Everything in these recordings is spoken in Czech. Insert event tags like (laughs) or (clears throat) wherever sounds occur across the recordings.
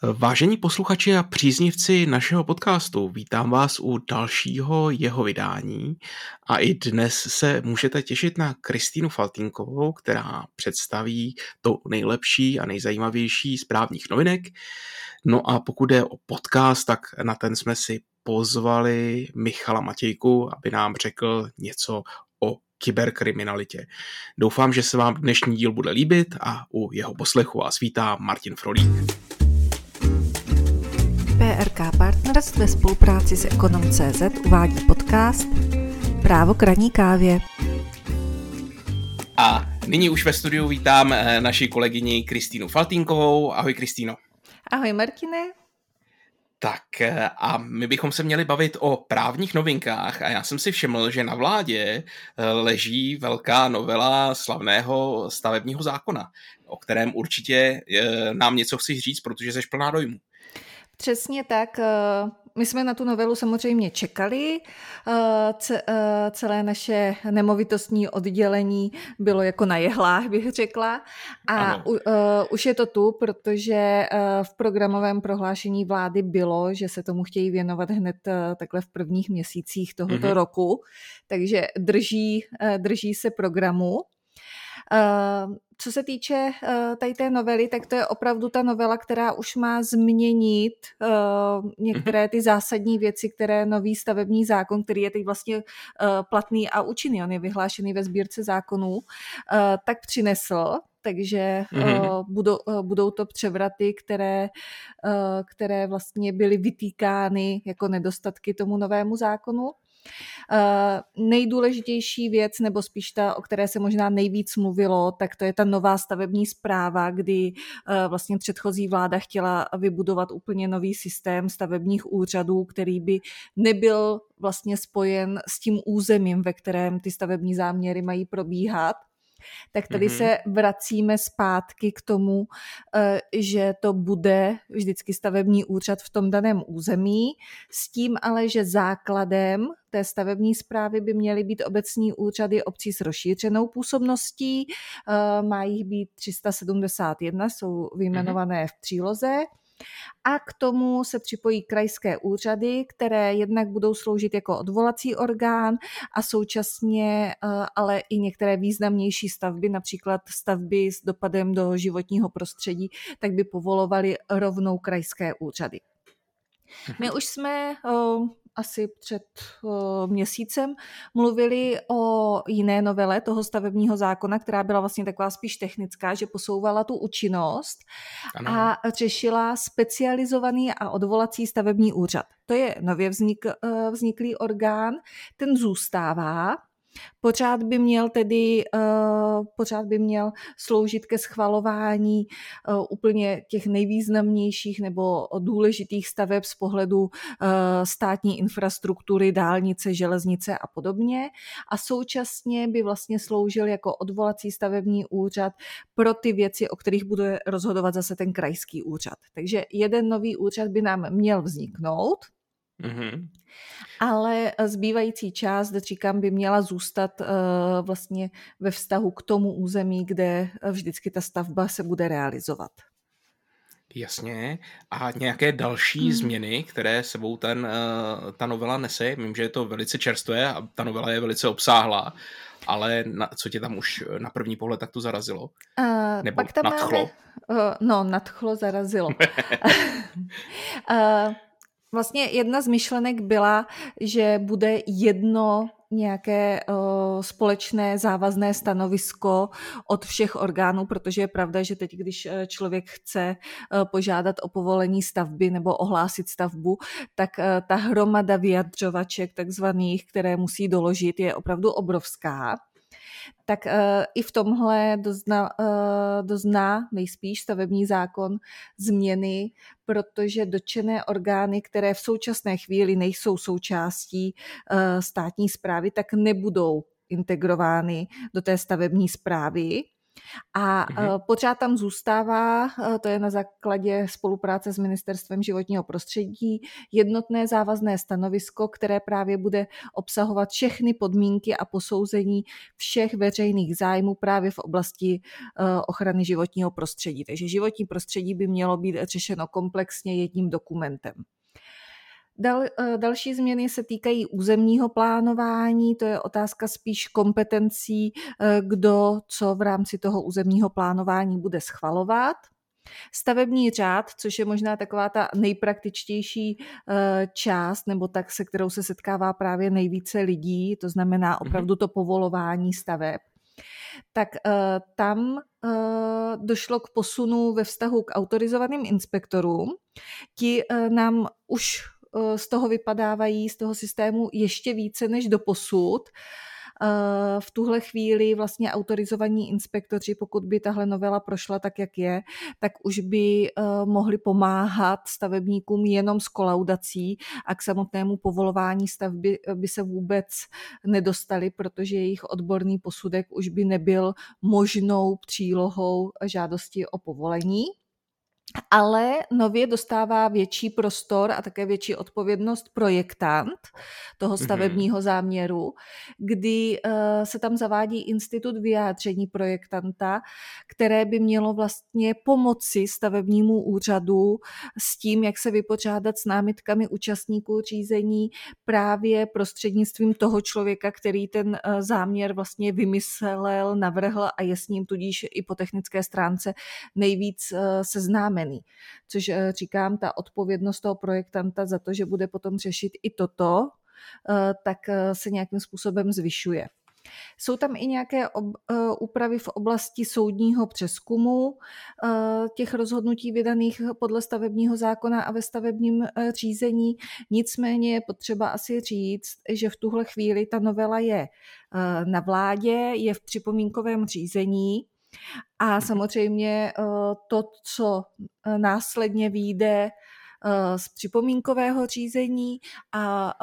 Vážení posluchači a příznivci našeho podcastu, vítám vás u dalšího jeho vydání a i dnes se můžete těšit na Kristýnu Faltínkovou, která představí to nejlepší a nejzajímavější z právních novinek. No a pokud je o podcast, tak na ten jsme si pozvali Michala Matějku, aby nám řekl něco o kyberkriminalitě. Doufám, že se vám dnešní díl bude líbit a u jeho poslechu vás vítá Martin Frolík. PRK Partners ve spolupráci s Ekonom.cz uvádí podcast Právo k raní kávě. A nyní už ve studiu vítám eh, naši kolegyni Kristýnu Faltínkovou. Ahoj Kristýno. Ahoj Martine. Tak eh, a my bychom se měli bavit o právních novinkách a já jsem si všiml, že na vládě eh, leží velká novela slavného stavebního zákona, o kterém určitě nám něco chci říct, protože jsi plná dojmu. Přesně tak. Eh, my jsme na tu novelu samozřejmě čekali. Eh, eh, celé naše nemovitostní oddělení bylo jako na jehlách, bych řekla. A u, už je to tu, protože v programovém prohlášení vlády bylo, že se tomu chtějí věnovat hned takhle v prvních měsících tohoto mm-hmm. roku. Takže drží, drží se programu. Co se týče uh, tady té novely, tak to je opravdu ta novela, která už má změnit uh, některé ty zásadní věci, které nový stavební zákon, který je teď vlastně platný a účinný, on je vyhlášený ve sbírce zákonů, tak přinesl takže mm-hmm. uh, budou, uh, budou to převraty, které, uh, které vlastně byly vytýkány jako nedostatky tomu novému zákonu. Uh, nejdůležitější věc, nebo spíš ta, o které se možná nejvíc mluvilo, tak to je ta nová stavební zpráva, kdy uh, vlastně předchozí vláda chtěla vybudovat úplně nový systém stavebních úřadů, který by nebyl vlastně spojen s tím územím, ve kterém ty stavební záměry mají probíhat tak tady mm-hmm. se vracíme zpátky k tomu, eh, že to bude vždycky stavební úřad v tom daném území, s tím ale, že základem té stavební zprávy by měly být obecní úřady obcí s rozšířenou působností. Eh, má jich být 371, jsou vyjmenované v příloze a k tomu se připojí krajské úřady, které jednak budou sloužit jako odvolací orgán a současně eh, ale i některé významnější stavby, například stavby s dopadem do životního prostředí, tak by povolovaly rovnou krajské úřady. My už jsme eh, asi před uh, měsícem mluvili o jiné novele toho stavebního zákona, která byla vlastně taková spíš technická, že posouvala tu účinnost ano. a řešila specializovaný a odvolací stavební úřad. To je nově vznik, uh, vzniklý orgán, ten zůstává, Pořád by měl tedy uh, pořád by měl sloužit ke schvalování uh, úplně těch nejvýznamnějších nebo důležitých staveb z pohledu uh, státní infrastruktury, dálnice, železnice a podobně. A současně by vlastně sloužil jako odvolací stavební úřad pro ty věci, o kterých bude rozhodovat zase ten krajský úřad. Takže jeden nový úřad by nám měl vzniknout. Mm-hmm. Ale zbývající část, říkám, by měla zůstat uh, vlastně ve vztahu k tomu území, kde vždycky ta stavba se bude realizovat. Jasně. A nějaké další hmm. změny, které sebou ten, uh, ta novela nese? Vím, že je to velice čerstvé a ta novela je velice obsáhlá, ale na, co tě tam už na první pohled takto zarazilo? Uh, Nebo pak tam nadchlo? Máme, uh, no, nadchlo, zarazilo. uh, (laughs) Vlastně jedna z myšlenek byla, že bude jedno nějaké uh, společné závazné stanovisko od všech orgánů, protože je pravda, že teď, když eh, člověk chce uh, požádat o povolení stavby nebo ohlásit stavbu, tak uh, ta hromada vyjadřovaček takzvaných, které musí doložit, je opravdu obrovská tak uh, i v tomhle dozna, uh, dozná nejspíš stavební zákon změny, protože dočené orgány, které v současné chvíli nejsou součástí uh, státní zprávy, tak nebudou integrovány do té stavební zprávy. A mm-hmm. pořád tam zůstává, eh, to je na základě spolupráce s Ministerstvem životního prostředí, jednotné závazné stanovisko, které právě bude obsahovat všechny podmínky a posouzení všech veřejných zájmů právě v oblasti eh, ochrany životního prostředí. Takže životní prostředí by mělo být řešeno komplexně jedním dokumentem. Dal, eh, další změny se týkají územního plánování, to je otázka spíš kompetencí, eh, kdo co v rámci toho územního plánování bude schvalovat. Stavební řád, což je možná taková ta nejpraktičtější eh, část, nebo tak, se kterou se setkává právě nejvíce lidí, to znamená mhm. opravdu to povolování staveb, tak tam došlo k posunu ve vztahu k autorizovaným inspektorům. Ti nám už z toho vypadávají, z toho systému ještě více než do posud. Eh, v tuhle chvíli vlastně autorizovaní inspektoři, pokud by tahle novela prošla tak, jak je, tak už by eh, mohli pomáhat stavebníkům jenom s kolaudací a k samotnému povolování stavby by se vůbec nedostali, protože jejich odborný posudek už by nebyl možnou přílohou žádosti o povolení ale nově dostává větší prostor a také větší odpovědnost projektant toho mhm. stavebního záměru, kdy uh, se tam zavádí institut vyjádření projektanta, které by mělo vlastně pomoci stavebnímu úřadu s tím, jak se vypořádat s námitkami účastníků řízení právě prostřednictvím toho člověka, který ten uh, záměr vlastně vymyslel, navrhl a je s ním tudíž i po technické stránce nejvíc uh, seznámen oznámený. Což eh, říkám, ta odpovědnost toho projektanta za to, že bude potom řešit i toto, eh, tak eh, se nějakým způsobem zvyšuje. Jsou tam i nějaké ob, uh, úpravy v oblasti soudního přeskumu uh, těch rozhodnutí vydaných podle stavebního zákona a ve stavebním uh, řízení. Nicméně je potřeba asi říct, že v tuhle chvíli ta novela je na vládě, je v připomínkovém řízení a samozřejmě eh, to, co eh, následně vyjde eh, z připomínkového řízení a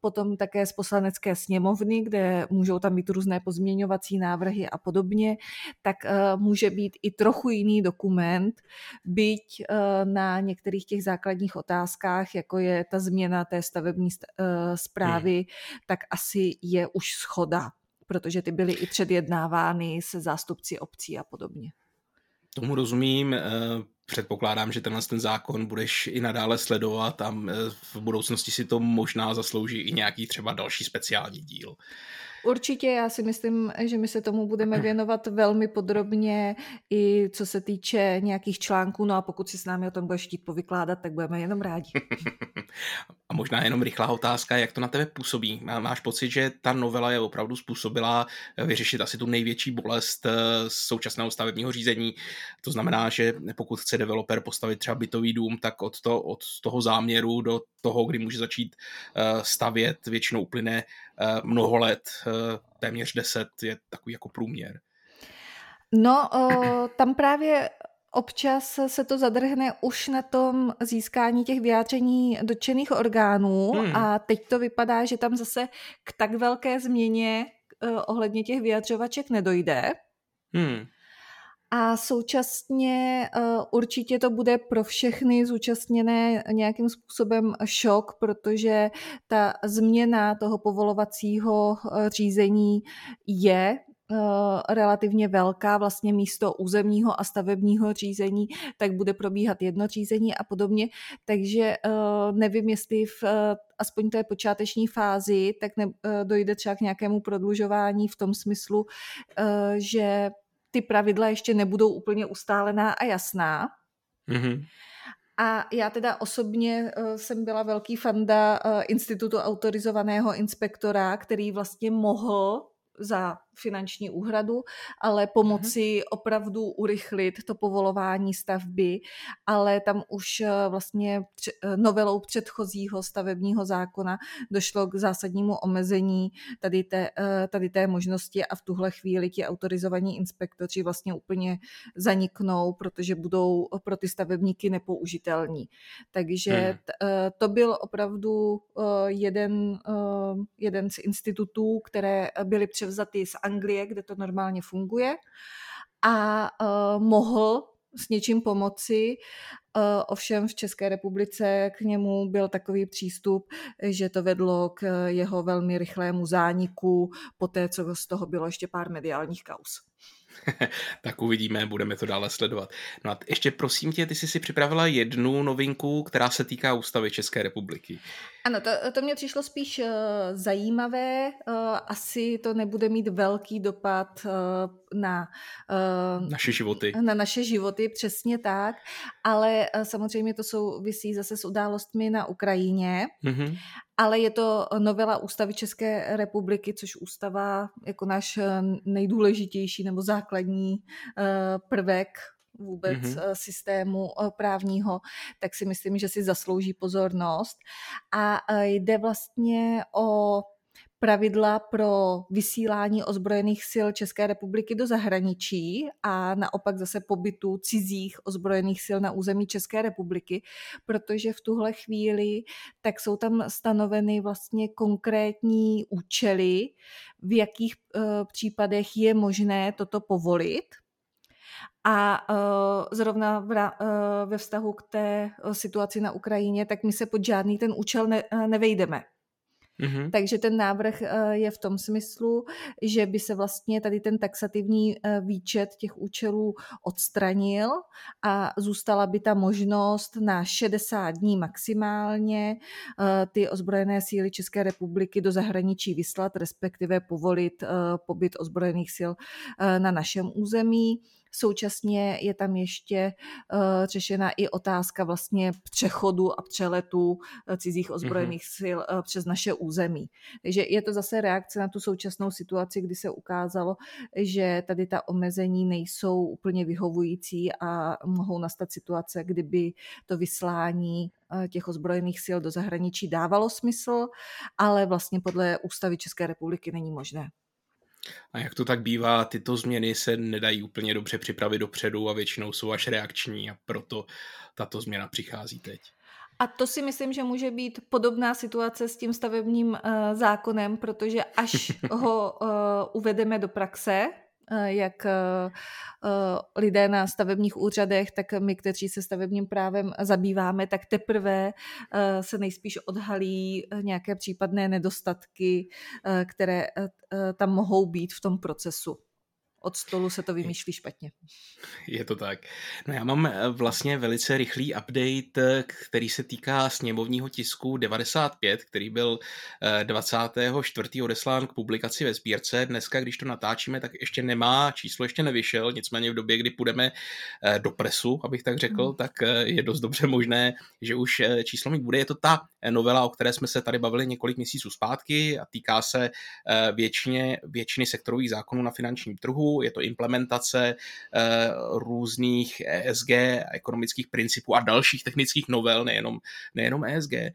potom také z poslanecké sněmovny, kde můžou tam být různé pozměňovací návrhy a podobně, tak může být i trochu jiný dokument, byť na některých těch základních otázkách, jako je ta změna té stavební zprávy, hmm. tak asi je už schoda protože ty byly i předjednávány se zástupci obcí a podobně. Tomu rozumím. Eh, předpokládám, že tenhle ten zákon budeš i nadále sledovat a eh, v budoucnosti si to možná zaslouží i nějaký třeba další speciální díl. Určitě, já si myslím, že my se tomu budeme (clears throat) věnovat velmi podrobně i co se týče nějakých článků, no a pokud si s námi o tom budeš chtít povykládat, tak budeme jenom rádi. (laughs) A možná jenom rychlá otázka, jak to na tebe působí? Máš pocit, že ta novela je opravdu způsobila vyřešit asi tu největší bolest eh, současného stavebního řízení? To znamená, že pokud chce developer postavit třeba bytový dům, tak od, to, od toho záměru do toho, kdy může začít eh, stavět, většinou uplyne mnoho let, téměř deset je takový jako průměr. No, tam právě Občas se to zadrhne už na tom získání těch vyjádření dotčených orgánů hmm. a teď to vypadá, že tam zase k tak velké změně ohledně těch vyjadřovaček nedojde. Hmm. A současně uh, určitě to bude pro všechny zúčastněné nějakým způsobem šok, protože ta změna toho povolovacího uh, řízení je Eh, relativně velká vlastně místo územního a stavebního řízení, tak bude probíhat jedno řízení a podobně. Takže eh, nevím, jestli v eh, aspoň té počáteční fázi, tak ne, dojde třeba k nějakému prodlužování v tom smyslu, že ty pravidla ještě nebudou úplně ustálená a jasná. Mm-hmm. A já teda osobně jsem byla velký fanda institutu autorizovaného inspektora, který vlastně mohl za finanční úhradu, ale pomoci mm-hmm. opravdu urychlit to povolování stavby, ale tam už eh, vlastně eh, novelou předchozího stavebního zákona došlo k zásadnímu omezení tady té, eh, tady té možnosti a v tuhle chvíli ti autorizovaní inspektoři vlastně úplně zaniknou, protože budou pro ty stavebníky nepoužitelní. Takže mm. to byl opravdu jeden, jeden z institutů, které byly převzaty z Anglie, kde to normálně funguje. a mohl s něčím pomoci. Ovšem v České republice k němu byl takový přístup, že to vedlo k jeho velmi rychlému zániku, poté co z toho bylo ještě pár mediálních kaus. (laughs) tak uvidíme, budeme to dále sledovat. No a ještě prosím tě, ty jsi si připravila jednu novinku, která se týká ústavy České republiky. Ano, to, to mě přišlo spíš uh, zajímavé. Uh, asi to nebude mít velký dopad uh, na uh, naše životy. Na naše životy, přesně tak. Ale uh, samozřejmě to souvisí zase s událostmi na Ukrajině. Mm-hmm. Ale je to novela ústavy České republiky, což ústava jako náš nejdůležitější nebo základní uh, prvek vůbec mm-hmm. systému eh, právního, tak si myslím, že si zaslouží pozornost. A eh, jde vlastně o pravidla pro vysílání ozbrojených sil České republiky do zahraničí a naopak zase pobytu cizích ozbrojených sil na území České republiky, protože v tuhle chvíli tak jsou tam stanoveny vlastně konkrétní účely, v jakých uh, případech je možné toto povolit a uh, zrovna uh, ve vztahu k té uh, situaci na Ukrajině, tak my se pod žádný ten účel ne, nevejdeme. Mm-hmm. Takže ten návrh je v tom smyslu, že by se vlastně tady ten taxativní výčet těch účelů odstranil a zůstala by ta možnost na 60 dní maximálně ty ozbrojené síly České republiky do zahraničí vyslat, respektive povolit pobyt ozbrojených sil na našem území. Současně je tam ještě uh, řešena i otázka vlastně přechodu a přeletu eh, cizích ozbrojených mm-hmm. sil uh, přes naše území. Takže je to zase reakce na tu současnou situaci, kdy se ukázalo, že tady ta omezení nejsou úplně vyhovující a mohou nastat situace, kdyby to vyslání těch ozbrojených sil do zahraničí dávalo smysl, ale vlastně podle ústavy České republiky není možné. A jak to tak bývá, tyto změny se nedají úplně dobře připravit dopředu a většinou jsou až reakční a proto tato změna přichází teď. A to si myslím, že může být podobná situace s tím stavebním uh, zákonem, protože až (laughs) ho uh, uvedeme do praxe, jak eh, eh, lidé na stavebních úřadech, tak my, kteří se stavebním právem zabýváme, tak teprve se nejspíš odhalí nějaké případné nedostatky, které tam mohou být v tom procesu od stolu se to vymýšlí špatně. Je to tak. No já mám eh, vlastně velice rychlý update, eh, který se týká sněmovního tisku 95, který byl 24. Eh, odeslán k publikaci ve sbírce. Dneska, když to natáčíme, tak ještě nemá, číslo ještě nevyšel, nicméně v době, kdy půjdeme do presu, abych tak řekl, hmm. tak je dost dobře možné, že už číslo mít bude. Je to ta novela, o které jsme se tady bavili několik měsíců zpátky a týká se většině, většiny sektorových zákonů na finančním trhu je to implementace eh, různých ESG, ekonomických principů a dalších technických novel, nejenom, nejenom ESG. Eh,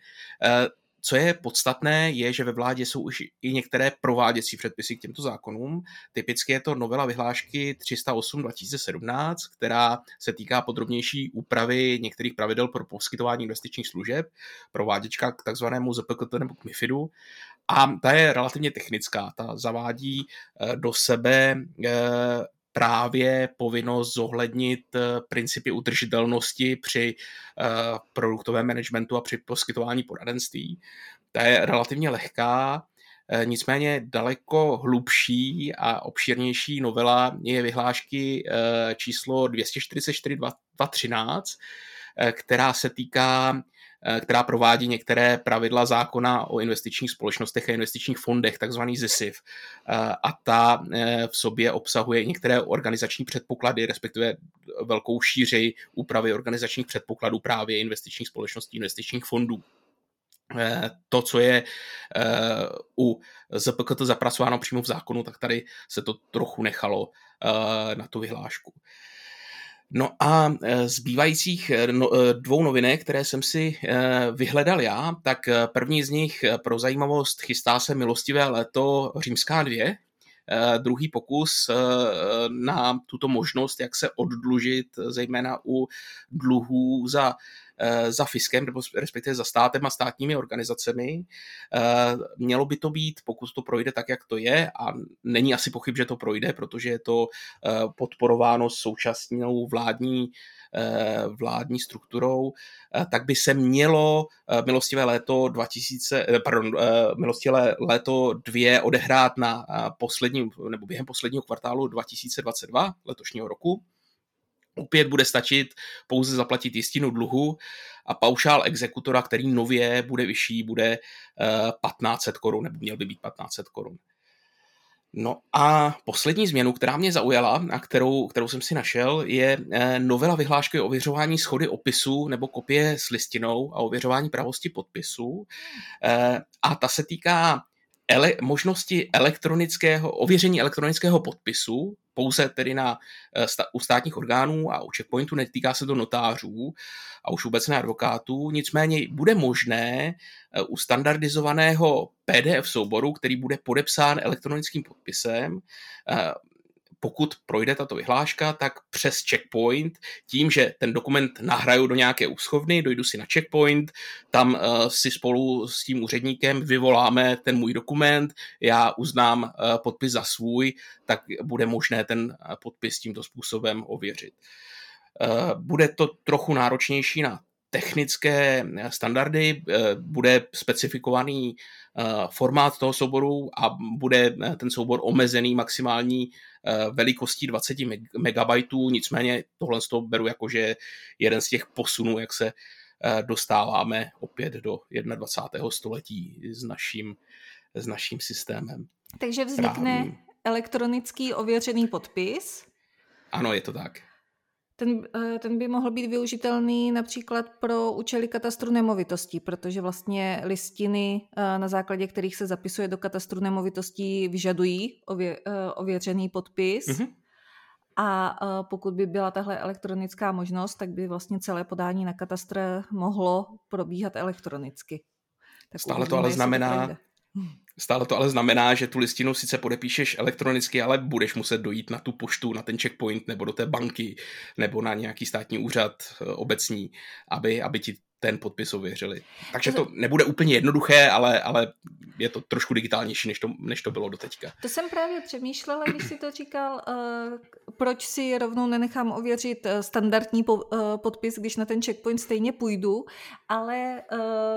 co je podstatné, je, že ve vládě jsou už i některé prováděcí předpisy k těmto zákonům. Typicky je to novela vyhlášky 308 2017, která se týká podrobnější úpravy některých pravidel pro poskytování investičních služeb, prováděčka k takzvanému ZPKT nebo k MIFIDu. A ta je relativně technická, ta zavádí eh, do sebe eh, právě povinnost zohlednit eh, principy udržitelnosti při produktovém managementu a při poskytování poradenství. Ta je relativně lehká, nicméně daleko hlubší a obšírnější novela je vyhlášky číslo 244 2013, která se týká která provádí některé pravidla zákona o investičních společnostech a investičních fondech, takzvaný ZISIF. Eh, a ta eh, v sobě obsahuje některé organizační předpoklady, respektive velkou šíři úpravy organizačních předpokladů právě investičních společností, investičních fondů to, co je u ZPKT zapracováno přímo v zákonu, tak tady se to trochu nechalo na tu vyhlášku. No a e, zbývajících e, no, e, dvou novinek, které jsem si vyhledal já, tak první z nich pro zajímavost chystá se Milostivé léto Římská dvě, druhý pokus na tuto možnost, jak se oddlužit, zejména u dluhů za za fiskem, nebo respektive za státem a státními organizacemi. Mělo by to být, pokud to projde tak, jak to je, a není asi pochyb, že to projde, protože je to podporováno současnou vládní Eh, vládní strukturou, eh, tak by se mělo eh, milostivé léto 2000, pardon, milostivé léto dvě odehrát na posledním, nebo během posledního kvartálu 2022 letošního roku. Opět bude stačit pouze zaplatit jistinu dluhu a paušál exekutora, který nově bude vyšší, bude 1500 korun, nebo měl by být 1500 korun. No a poslední změnu, která mě zaujala a kterou, kterou jsem si našel, je eh, novela vyhlášky o ověřování schody opisu nebo kopie s listinou a ověřování pravosti podpisu. Eh, a ta se týká ele- možnosti elektronického, ověření elektronického podpisu, pouze tedy na, eh, u státních orgánů a u checkpointu, netýká se to notářů a už vůbec ne advokátů, nicméně bude možné eh, u standardizovaného PDF souboru, který bude podepsán elektronickým podpisem, eh, pokud projde tato vyhláška, tak přes checkpoint, tím, že ten dokument nahraju do nějaké úschovny, dojdu si na checkpoint, tam uh, si spolu s tím úředníkem vyvoláme ten můj dokument, já uznám uh, podpis za svůj, tak bude možné ten uh, podpis tímto způsobem ověřit. Uh, bude to trochu náročnější na technické standardy, bude specifikovaný formát toho souboru a bude ten soubor omezený maximální Eh, velikostí 20 megabajtů, nicméně tohle z toho beru jako, že jeden z těch posunů, jak se eh, dostáváme opět do 21. století s naším, s naším systémem. Takže vznikne právním. elektronický ověřený podpis. Ano, je to tak. Ten, eh, ten by mohl být využitelný například pro účely katastru nemovitostí, protože vlastně listiny, eh, na základě kterých se zapisuje do katastru nemovitostí, vyžadují ově, eh, ověřený podpis. Mm-hmm. A pokud by byla tahle elektronická možnost, tak by vlastně celé podání na katastr mohlo probíhat elektronicky. Tak Stále to ale znamená, to Stále to ale znamená, že tu listinu sice podepíšeš elektronicky, ale budeš muset dojít na tu poštu, na ten checkpoint nebo do té banky nebo na nějaký státní úřad eh, obecní, aby, aby ti ten podpis ověřili. Takže to nebude úplně jednoduché, ale, ale je to trošku digitálnější, než to, než to bylo doteďka. To jsem právě přemýšlela, když si to říkal, uh, proč si rovnou nenechám ověřit uh, standardní uh, podpis, když na ten checkpoint stejně půjdu, ale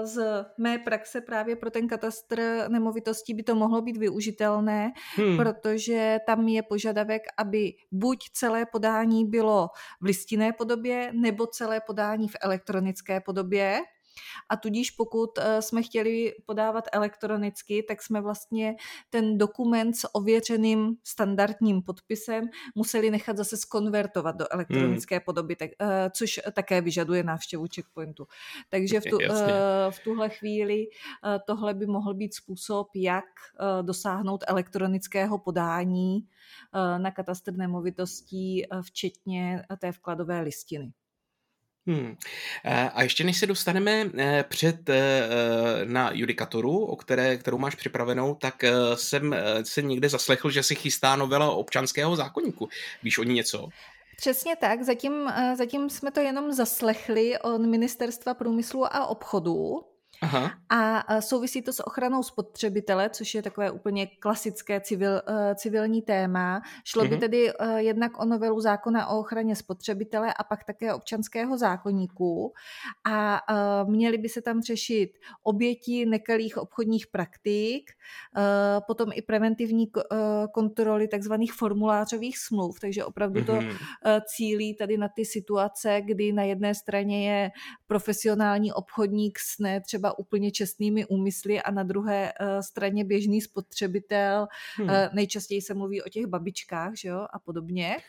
z mé praxe právě pro ten katastr nemovitostí by to mohlo být využitelné, hmm. protože tam je požadavek, aby buď celé podání bylo v listinné podobě, nebo celé podání v elektronické podobě době a tudíž pokud eh, jsme chtěli podávat elektronicky, tak jsme vlastně ten dokument s ověřeným standardním podpisem museli nechat zase skonvertovat do elektronické hmm. podoby, tak, eh, což také vyžaduje návštěvu checkpointu. Takže v, tu, eh, v tuhle chvíli tohle by mohl být způsob, jak dosáhnout elektronického podání na katastr nemovitostí, včetně té vkladové listiny. Hmm. A ještě než se dostaneme eh, před eh, na judikaturu, o které, kterou máš připravenou, tak eh, jsem se někde zaslechl, že se chystá novela občanského zákonníku. Víš o ní něco? Přesně tak, zatím, zatím jsme to jenom zaslechli od Ministerstva průmyslu a obchodu, Aha. A souvisí to s ochranou spotřebitele, což je takové úplně klasické civil, eh, civilní téma. Šlo by mhm. tedy eh, jednak o novelu zákona o ochraně spotřebitele a pak také občanského zákonníku. A měly by se tam řešit oběti nekalých obchodních praktik, potom i preventivní kontroly takzvaných formulářových smluv, takže opravdu to mhm. cílí tady na ty situace, kdy na jedné straně je profesionální obchodník s ne třeba třeba úplně čestnými úmysly a na druhé uh, straně běžný spotřebitel. Hmm. Uh, nejčastěji se mluví o těch babičkách že jo, a podobně. (laughs)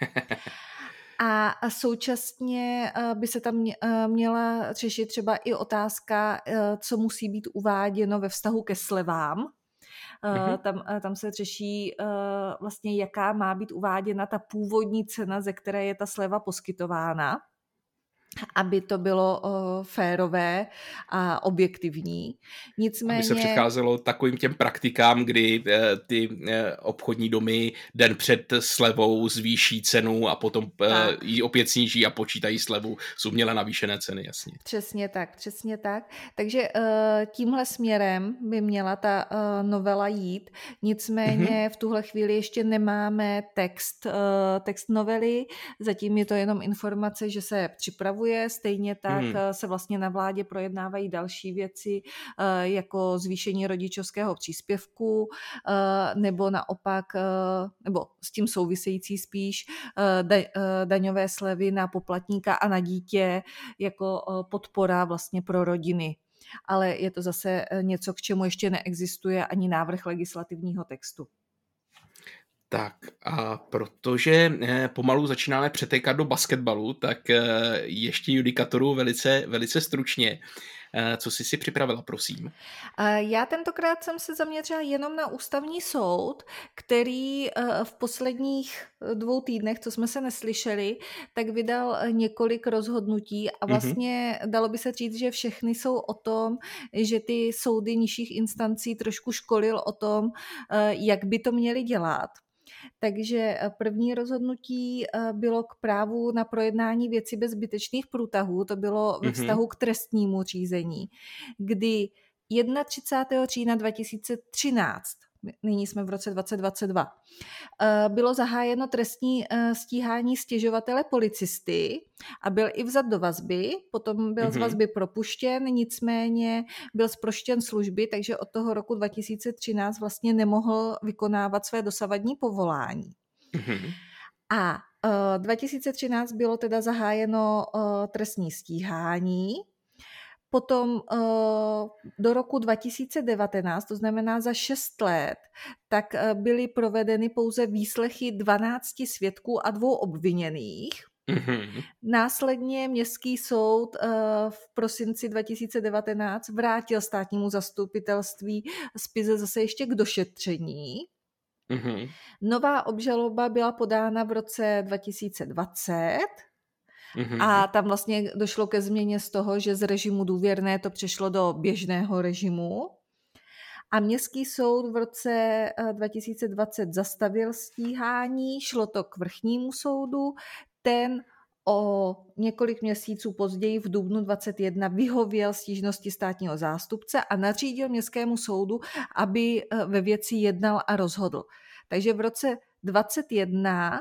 A současně eh, by se tam měla řešit třeba i otázka, co musí být uváděno ve vztahu ke slevám. Mm-hmm. Tam, tam se řeší vlastně, jaká má být uváděna ta původní cena, ze které je ta sleva poskytována. Aby to bylo uh, férové a objektivní. Nicméně... Aby se předcházelo takovým těm praktikám, kdy uh, ty uh, obchodní domy den před slevou zvýší cenu a potom uh, ji opět sníží a počítají slevu z uměle navýšené ceny, jasně. Přesně tak, přesně tak. Takže uh, tímhle směrem by měla ta uh, novela jít. Nicméně mm-hmm. v tuhle chvíli ještě nemáme text, uh, text novely, zatím je to jenom informace, že se připravuje funguje. Stejně tak hmm. Eh, se vlastně na vládě projednávají další věci, eh, jako zvýšení rodičovského příspěvku, eh, nebo naopak, nebo s tím související spíš daňové slevy na poplatníka a na dítě jako podpora vlastně pro rodiny ale je to zase něco, k čemu ještě neexistuje ani návrh legislativního textu. Tak a protože eh, pomalu začínáme přetékat do basketbalu, tak eh, ještě judikatoru velice, velice stručně. Eh, co jsi si připravila, prosím? Já tentokrát jsem se zaměřila jenom na ústavní soud, který v posledních dvou týdnech, co jsme se neslyšeli, tak vydal několik rozhodnutí a mhm. vlastně mm-hmm. dalo by se říct, že všechny jsou o tom, že ty soudy nižších instancí trošku školil o tom, jak by to měli dělat. Takže eh, první rozhodnutí eh, bylo k právu na projednání věci bez zbytečných průtahů, to bylo ve mhm. vztahu k trestnímu řízení, kdy 31. října 2013 nyní jsme v roce 2022, eh, bylo zahájeno trestní eh, stíhání stěžovatele policisty a byl i vzat do vazby, potom byl mm-hmm. z mhm. vazby propuštěn, nicméně byl zproštěn služby, takže od toho roku 2013 vlastně nemohl vykonávat své dosavadní povolání. Mm-hmm. A 2013 eh, bylo teda zahájeno trestní stíhání Potom uh, do roku 2019, to znamená za 6 let, tak uh, byly provedeny pouze výslechy 12 svědků a dvou obviněných. Mm-hmm. Následně Městský soud uh, v prosinci 2019 vrátil státnímu zastupitelství spize zase ještě k došetření. Mm-hmm. Nová obžaloba byla podána v roce 2020 Mm-hmm. A tam vlastně došlo ke změně z toho, že z režimu důvěrné to přešlo do běžného režimu. A Městský soud v roce 2020 eh, zastavil stíhání, šlo to k vrchnímu soudu, ten o několik měsíců později v dubnu 21 vyhověl stížnosti státního zástupce a nařídil městskému soudu, aby eh, ve věci jednal a rozhodl. Takže v roce 21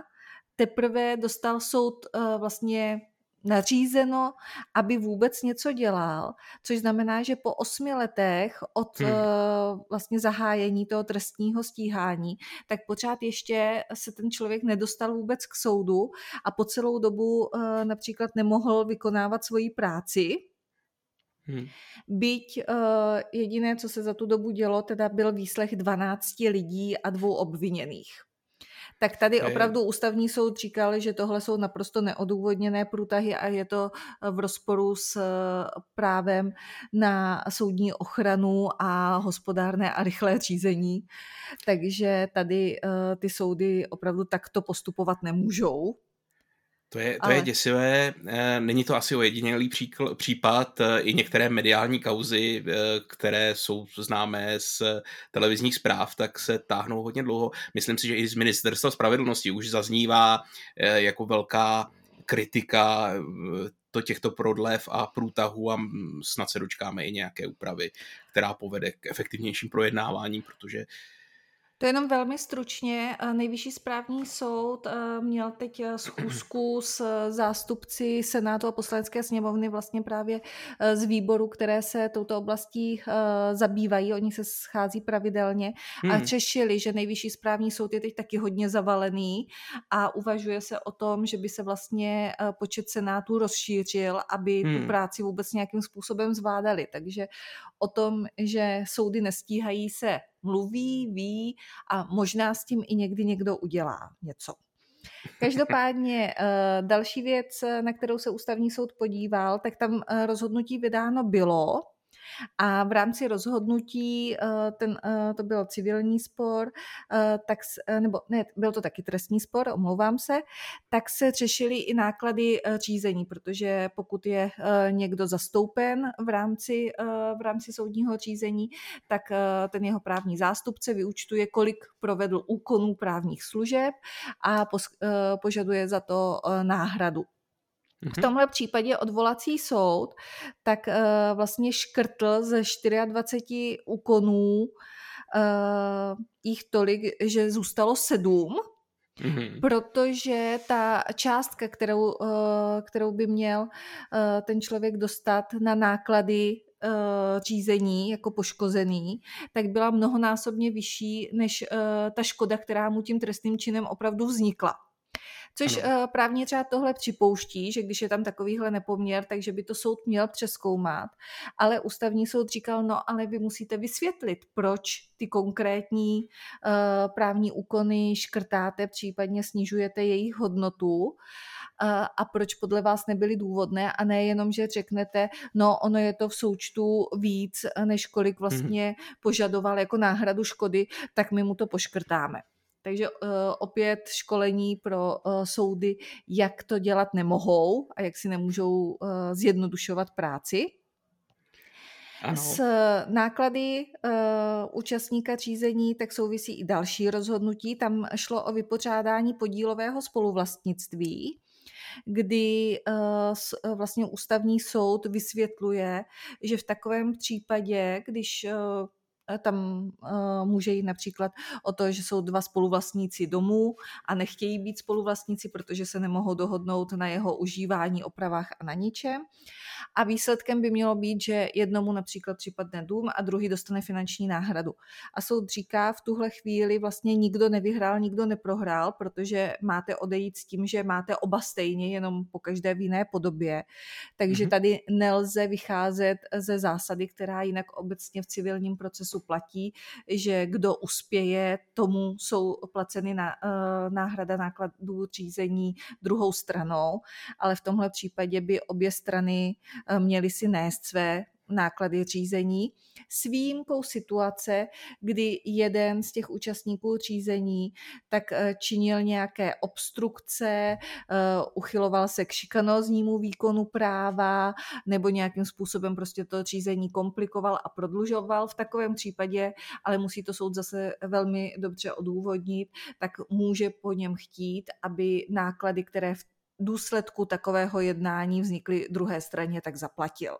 teprve dostal soud uh, vlastně nařízeno, aby vůbec něco dělal, což znamená, že po osmi letech od hmm. uh, vlastně zahájení toho trestního stíhání, tak pořád ještě se ten člověk nedostal vůbec k soudu a po celou dobu uh, například nemohl vykonávat svoji práci, Hmm. Byť uh, jediné, co se za tu dobu dělo, teda byl výslech 12 lidí a dvou obviněných tak tady opravdu ústavní soud říkal, že tohle jsou naprosto neodůvodněné průtahy a je to eh, v rozporu s eh, právem na soudní ochranu a hospodárné a rychlé řízení. Takže tady eh, ty soudy opravdu takto postupovat nemůžou. To je, to Ale... je děsivé. Eh, není to asi ojedinělý případ. Eh, I některé mediální kauzy, eh, které jsou známé z televizních zpráv, tak se táhnou hodně dlouho. Myslím si, že i z ministerstva spravedlnosti už zaznívá jako velká kritika to těchto prodlev a průtahů a snad se dočkáme i nějaké úpravy, která povede k efektivnějším projednáváním, protože to jenom velmi stručně. Nejvyšší správní soud eh, měl teď eh, schůzku s zástupci Senátu a poslanecké sněmovny vlastně právě eh, z výboru, které se touto oblastí zabývají. Oni se schází pravidelně a hmm. řešili, že nejvyšší správní soud je teď taky hodně zavalený a uvažuje se o tom, že by se vlastně počet senátů rozšířil, aby hmm. tu práci vůbec nějakým způsobem zvládali. Takže o tom, že soudy nestíhají se mluví, ví a možná s tím i někdy někdo udělá něco. Každopádně eh, další věc, na kterou se ústavní soud podíval, tak tam eh, rozhodnutí vydáno bylo A v rámci rozhodnutí, eh, ten, eh, to byl civilní spor, eh, tak, nebo ne, byl to taky trestní spor, omlouvám se, tak se řešily i náklady řízení, protože pokud je někdo zastoupen v rámci, v rámci soudního řízení, tak ten jeho právní zástupce vyučtuje, kolik provedl úkonů právních služeb a požaduje za to náhradu. V mhm. tomhle případě odvolací soud tak uh, vlastně škrtl ze 24 úkonů uh, jich tolik, že zůstalo sedm, Mm-hmm. Protože ta částka, kterou, uh, kterou by měl uh, ten člověk dostat na náklady řízení jako poškozený, tak byla mnohonásobně vyšší než ta škoda, která mu tím trestným činem opravdu vznikla. Což ano. uh, právní řád tohle připouští, že když je tam takovýhle nepoměr, takže by to soud měl přeskoumat. Ale ústavní soud říkal, no ale vy musíte vysvětlit, proč ty konkrétní uh, právní úkony škrtáte, případně snižujete jejich hodnotu a proč podle vás nebyly důvodné a nejenom, že řeknete, no ono je to v součtu víc, než kolik mhm. vlastně požadoval jako náhradu škody, tak my mu to poškrtáme. Takže uh, opět školení pro uh, soudy, jak to dělat nemohou a jak si nemůžou uh, zjednodušovat práci. Ano. S náklady uh, účastníka řízení tak souvisí i další rozhodnutí. Tam šlo o vypořádání podílového spoluvlastnictví kdy uh, vlastně ústavní soud vysvětluje, že v takovém případě, když uh, tam uh, může jít například o to, že jsou dva spoluvlastníci domů a nechtějí být spoluvlastníci, protože se nemohou dohodnout na jeho užívání, opravách a na ničem. A výsledkem by mělo být, že jednomu například připadne dům a druhý dostane finanční náhradu. A soud říká, v tuhle chvíli vlastně nikdo nevyhrál, nikdo neprohrál, protože máte odejít s tím, že máte oba stejně, jenom po každé v jiné podobě. Takže mm-hmm. tady nelze vycházet ze zásady, která jinak obecně v civilním procesu procesu platí, že kdo uspěje, tomu jsou placeny na, uh, náhrada nákladů řízení druhou stranou, ale v tomhle případě by obě strany uh, měly si nést své náklady řízení s výjimkou situace, kdy jeden z těch účastníků řízení tak eh, činil nějaké obstrukce, eh, uchyloval se k šikanóznímu výkonu práva nebo nějakým způsobem prostě to řízení komplikoval a prodlužoval. V takovém případě, ale musí to soud zase velmi dobře odůvodnit, tak může po něm chtít, aby náklady, které v důsledku takového jednání vznikly druhé straně, tak zaplatil.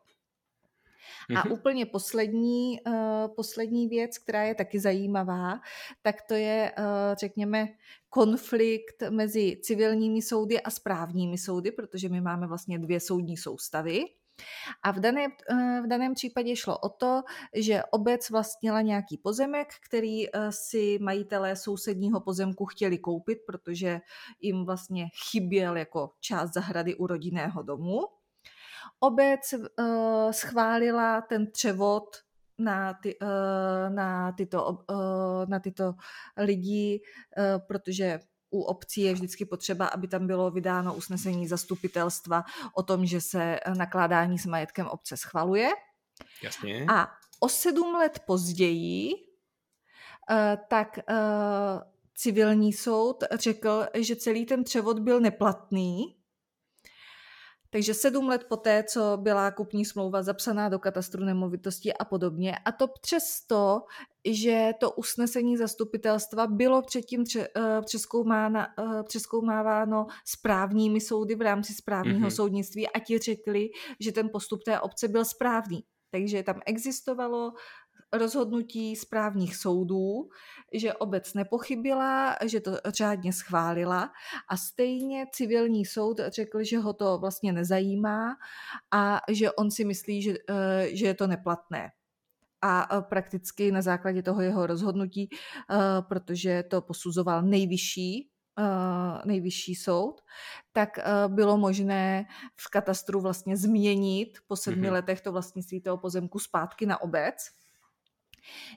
A mhm. úplně poslední, uh, poslední věc, která je taky zajímavá, tak to je, uh, řekněme, konflikt mezi civilními soudy a správními soudy, protože my máme vlastně dvě soudní soustavy. A v daném, eh, v daném případě šlo o to, že obec vlastnila nějaký pozemek, který si majitelé sousedního pozemku chtěli koupit, protože jim vlastně chyběl jako část zahrady u rodinného domu. Obec uh, schválila ten převod na, ty, uh, na, tyto, uh, na tyto lidi, uh, protože u obcí je vždycky potřeba, aby tam bylo vydáno usnesení zastupitelstva o tom, že se nakládání s majetkem obce schvaluje. Jasně. A o sedm let později tak civilní soud řekl, že celý ten převod byl neplatný takže sedm let poté, co byla kupní smlouva zapsaná do katastru nemovitosti a podobně. A to přesto, že to usnesení zastupitelstva bylo předtím eh, eh, přeskoumáváno správními soudy v rámci správního mm-hmm. soudnictví a ti řekli, že ten postup té obce byl správný. Takže tam existovalo rozhodnutí správních soudů, že obec nepochybila, že to řádně schválila a stejně civilní soud řekl, že ho to vlastně nezajímá a že on si myslí, že, eh, že je to neplatné a prakticky na základě toho jeho rozhodnutí, eh, protože to posuzoval nejvyšší eh, nejvyšší soud, tak bylo možné v katastru vlastně změnit po sedmi mm-hmm. letech to vlastnictví toho pozemku zpátky na obec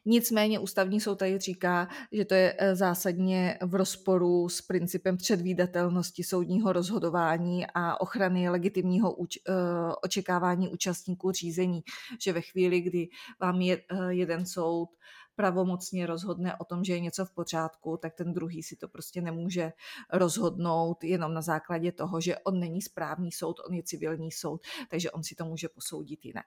Nicméně ústavní soud tady říká, že to je eh, zásadně v rozporu s principem předvídatelnosti soudního rozhodování a ochrany legitimního eh, očekávání účastníků řízení, že ve chvíli, kdy vám je, eh, jeden soud pravomocně rozhodne o tom, že je něco v pořádku, tak ten druhý si to prostě nemůže rozhodnout jenom na základě toho, že on není správní soud, on je civilní soud, takže on si to může posoudit jinak.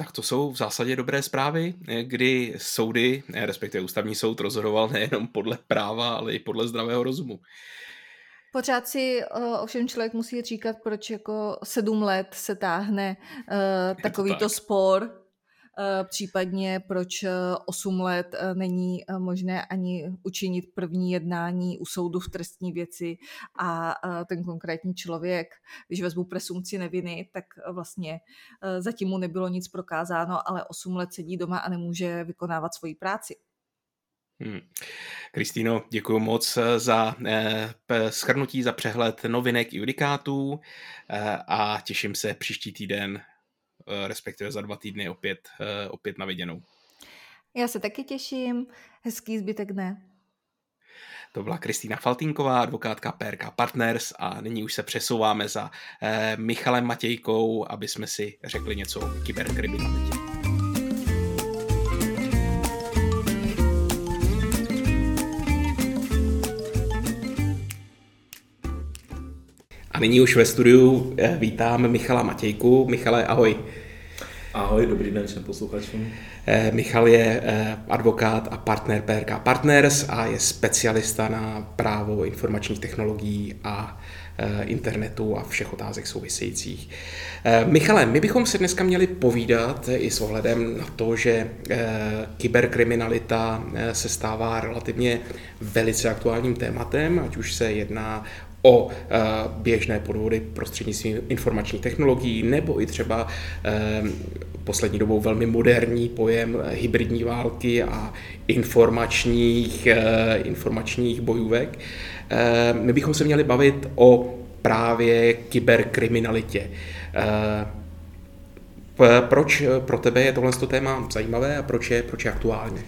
Tak to jsou v zásadě dobré zprávy, kdy soudy, respektive ústavní soud, rozhodoval nejenom podle práva, ale i podle zdravého rozumu. Pořád si ovšem člověk musí říkat, proč jako sedm let se táhne uh, takovýto tak. spor, Eh, případně proč 8 eh, let eh, není možné ani učinit první jednání u soudu v trestní věci a ten konkrétní člověk, když vezmu presumci neviny, tak vlastně zatím mu nebylo nic prokázáno, ale 8 let sedí doma a nemůže vykonávat svoji práci. Hmm. Kristýno, děkuji moc za eh, schrnutí, za přehled novinek i judikátů eh, a těším se příští týden Eh, respektive za dva týdny opět, eh, opět na viděnou. Já se taky těším, hezký zbytek dne. To byla Kristýna Faltinková, advokátka PRK Partners a nyní už se přesouváme za eh, Michalem Matějkou, aby jsme si řekli něco o kyberkriminalitě. nyní už ve studiu eh, vítám Michala Matějku. Michale, ahoj. Ahoj, dobrý den všem posluchačům. Eh, Michal je eh, advokát a partner PRK Partners a je specialista na právo informačních technologií a internetu a všech otázek souvisejících. Michale, my bychom se dneska měli povídat i s ohledem na to, že kyberkriminalita se stává relativně velice aktuálním tématem, ať už se jedná o uh, běžné podvody prostřednictvím informačních technologií, nebo i třeba uh, poslední dobou velmi moderní pojem hybridní války a informačních, informačních bojůvek. My bychom se měli bavit o právě kyberkriminalitě. Proč pro tebe je tohle téma zajímavé a proč je, proč je aktuální?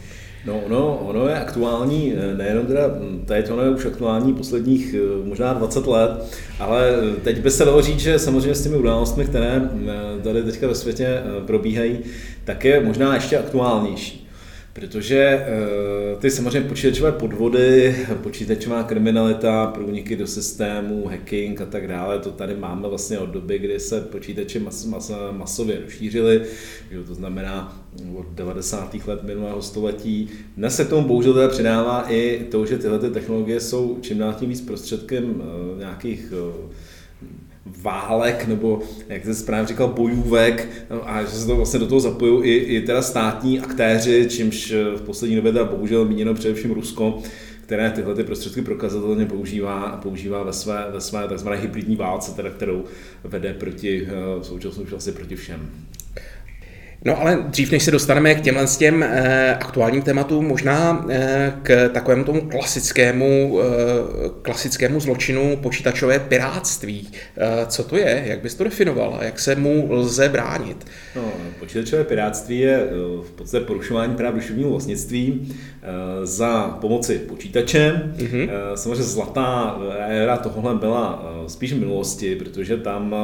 No, ono, ono je aktuální, eh, nejenom teda hm, teď, ono je už aktuální posledních eh, možná 20 let, ale eh, teď by se dalo říct, že samozřejmě s těmi událostmi, které hm, tady teďka ve světě probíhají, tak je možná ještě aktuálnější. Protože uh, ty samozřejmě počítačové podvody, počítačová kriminalita, průniky do systému, hacking a tak dále, to tady máme vlastně od doby, kdy se počítače mas, mas, masově rozšířily, to znamená od 90. let minulého století. Dnes se k tomu bohužel teda přidává i to, že tyhle ty technologie jsou čím dál tím víc prostředkem uh, nějakých uh, válek, nebo jak se správně říkal, bojůvek a že se to vlastně do toho zapojují i, i teda státní aktéři, čímž v poslední době teda bohužel míněno především Rusko, které tyhle ty prostředky prokazatelně používá, používá ve své, ve své takzvané hybridní válce, teda, kterou vede proti, eh, v současnosti vlastně proti všem. No ale dřív, než se dostaneme k těmhle těm e, aktuálním tématům, možná e, k takovému tomu klasickému, e, klasickému zločinu počítačové piráctví. Co to je? Jak bys to definoval? Jak se mu lze bránit? No, počítačové piráctví je v podstatě porušování práv duševního vlastnictví za pomoci počítače. Mm-hmm. Samozřejmě zlatá éra tohle byla spíš v minulosti, protože tam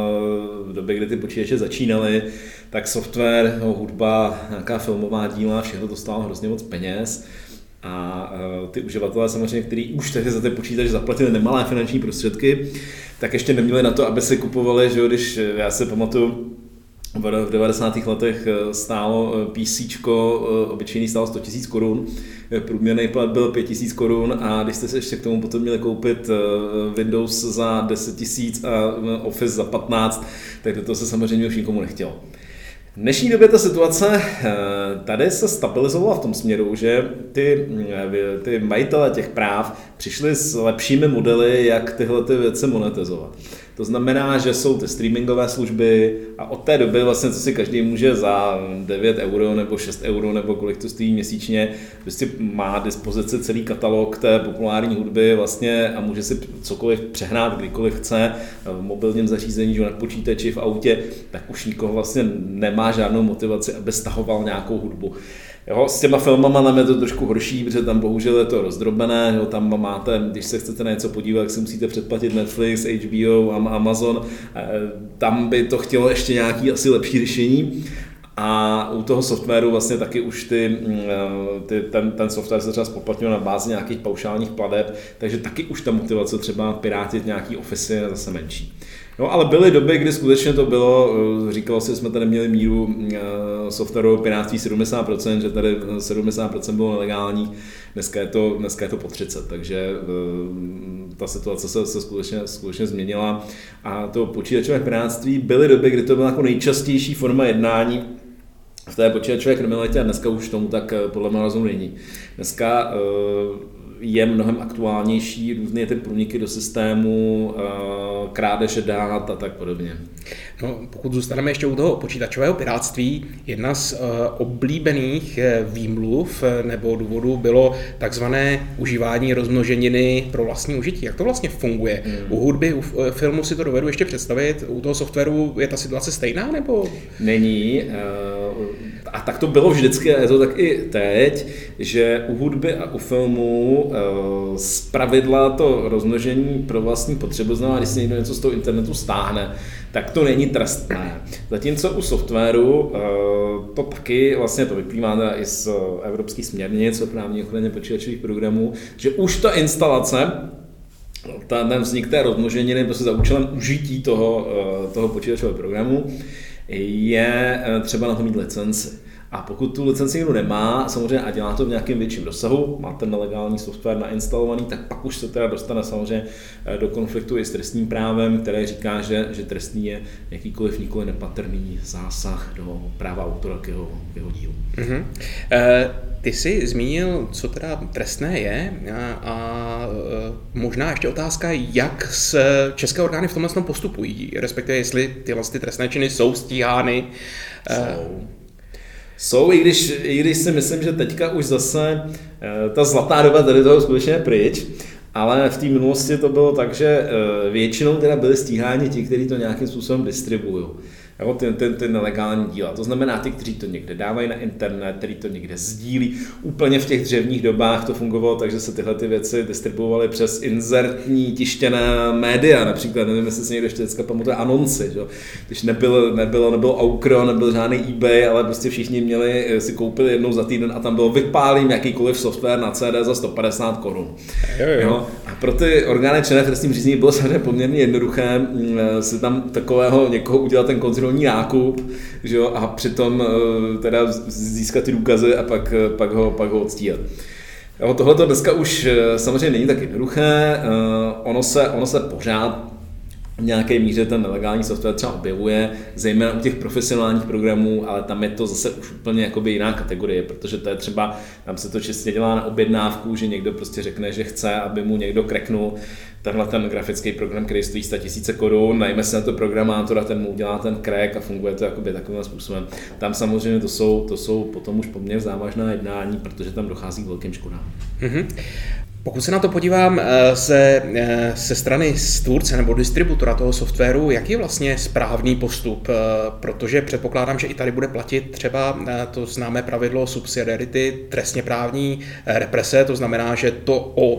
v době, kdy ty počítače začínaly, tak software, no, hudba, nějaká filmová díla, všechno to stálo hrozně moc peněz. A uh, ty uživatelé samozřejmě, kteří už tehdy za ty počítač zaplatili nemalé finanční prostředky, tak ještě neměli na to, aby si kupovali, že jo, když já se pamatuju, v 90. letech eh, stálo eh, PC, obyčejný stálo 100 000 korun, průměrný plat byl 5 000 korun a když jste se ještě k tomu potom měli koupit Windows za 10 000 a Office za 15, tak to se samozřejmě už nikomu nechtělo. V dnešní době ta situace eh, tady se stabilizovala v tom směru, že ty, eh, ty majitele těch práv přišli s lepšími modely, jak tyhle ty věci monetizovat. To znamená, že jsou ty streamingové služby a od té doby vlastně, co si každý může za 9 euro nebo 6 euro nebo kolik to stojí měsíčně, prostě má dispozici celý katalog té populární hudby vlastně a může si cokoliv přehrát, kdykoliv chce, v mobilním zařízení, že na počítači, v autě, tak už nikoho vlastně nemá žádnou motivaci, aby stahoval nějakou hudbu. Jo, s těma filmama nám je to trošku horší, protože tam bohužel je to rozdrobené, jo, tam máte, když se chcete na něco podívat, tak si musíte předplatit Netflix, HBO, Amazon, eh, tam by to chtělo ještě nějaký asi lepší řešení. A u toho softwaru vlastně taky už ty, mm, eh, ty, ten, ten software se třeba spoplatňuje na bázi nějakých paušálních pladeb, takže taky už ta motivace třeba pirátit nějaký ofisy je zase menší. No ale byly doby, kdy skutečně to bylo, eh, říkalo se, že jsme tady měli míru eh, softwarového piráctví 70%, že tady 70% bylo nelegální, dneska je to, dneska je to po 30, takže ta situace se, se skutečně, skutečně změnila a to počítačové piráctví byly doby, kdy to byla jako nejčastější forma jednání v té počítačové kriminalitě a dneska už tomu tak eh, podle mě rozumu není. Dneska eh, je mnohem aktuálnější různé ty průniky do systému, eh, krádeže dát a tak podobně. No, pokud zůstaneme ještě u toho počítačového piráctví, jedna z uh, oblíbených uh, výmluv nebo důvodů bylo takzvané užívání rozmnoženiny pro vlastní užití. Jak to vlastně funguje? Hmm. U hudby, u filmu si to dovedu ještě představit, u toho softwaru je ta situace stejná nebo? Není. Uh, a tak to bylo vždycky a je to tak i teď, že u hudby a u filmu uh, z pravidla to rozmnožení pro vlastní potřebu znamená, když si někdo něco z toho internetu stáhne, tak to není trestné. Zatímco u softwaru eh, to taky, vlastně to vyplývá i z evropských směrnic o právní ochraně počítačových programů, že už ta instalace ten vznik té rozmnoženiny prostě za účelem užití toho, eh, toho počítačového programu je eh, třeba na to mít licenci. A pokud tu licenci někdo nemá, samozřejmě a dělá to v nějakém větším rozsahu, má ten nelegální software nainstalovaný, tak pak už se teda dostane samozřejmě eh, do konfliktu i s trestním právem, které říká, že, že trestný je jakýkoliv nikoli nepatrný zásah do práva autora k jeho, k jeho dílu. Mm-hmm. E, ty jsi zmínil, co teda trestné je a, a e, možná ještě otázka, jak se české orgány v tomhle postupují, respektive jestli tyhle ty trestné činy jsou stíhány. Jsou. Jsou, i když, i když si myslím, že teďka už zase eh, ta zlatá doba tady toho skutečně je pryč, ale v té minulosti to bylo tak, že eh, většinou teda byli stíháni ti, kteří to nějakým způsobem distribuují jo, ty, ty, ty nelegální díla. To znamená ty, kteří to někde dávají na internet, kteří to někde sdílí. Úplně v těch dřevních dobách to fungovalo tak, že se tyhle ty věci distribuovaly přes inzertní tištěné média, například, nevím, jestli si někdo ještě dneska pamatuje, anonci, že? když nebyl, nebylo, nebylo Aukro, nebyl žádný eBay, ale prostě všichni měli, eh, si koupili jednou za týden a tam bylo vypálím jakýkoliv software na CD za 150 korun. A pro ty orgány činné v trestním řízení bylo samozřejmě poměrně jednoduché mm, eh, si tam takového někoho udělat ten konzil kontrolní nákup, že jo, a přitom eh, teda získat ty důkazy a pak, eh, pak, ho, pak ho odstíhat. Tohle to dneska už eh, samozřejmě není tak jednoduché, ono se, ono se pořád v nějaké míře ten nelegální software třeba objevuje, zejména u těch profesionálních programů, ale tam je to zase už úplně jakoby jiná kategorie, protože to je třeba, tam se to čistě dělá na objednávku, že někdo prostě řekne, že chce, aby mu někdo kreknul tenhle ten grafický program, který stojí 100 tisíce korun, najme se na to programátora, ten mu udělá ten crack a funguje to jakoby takovým způsobem. Tam samozřejmě to jsou, to jsou potom už poměrně závažná jednání, protože tam dochází k velkým škodám. Mm-hmm. Pokud se na to podívám eh, eh, se strany stvůrce nebo distributora toho softwaru, jaký je vlastně správný postup? Eh, protože předpokládám, že i tady bude platit třeba to známé pravidlo subsidiarity, trestně právní represe, to znamená, že to o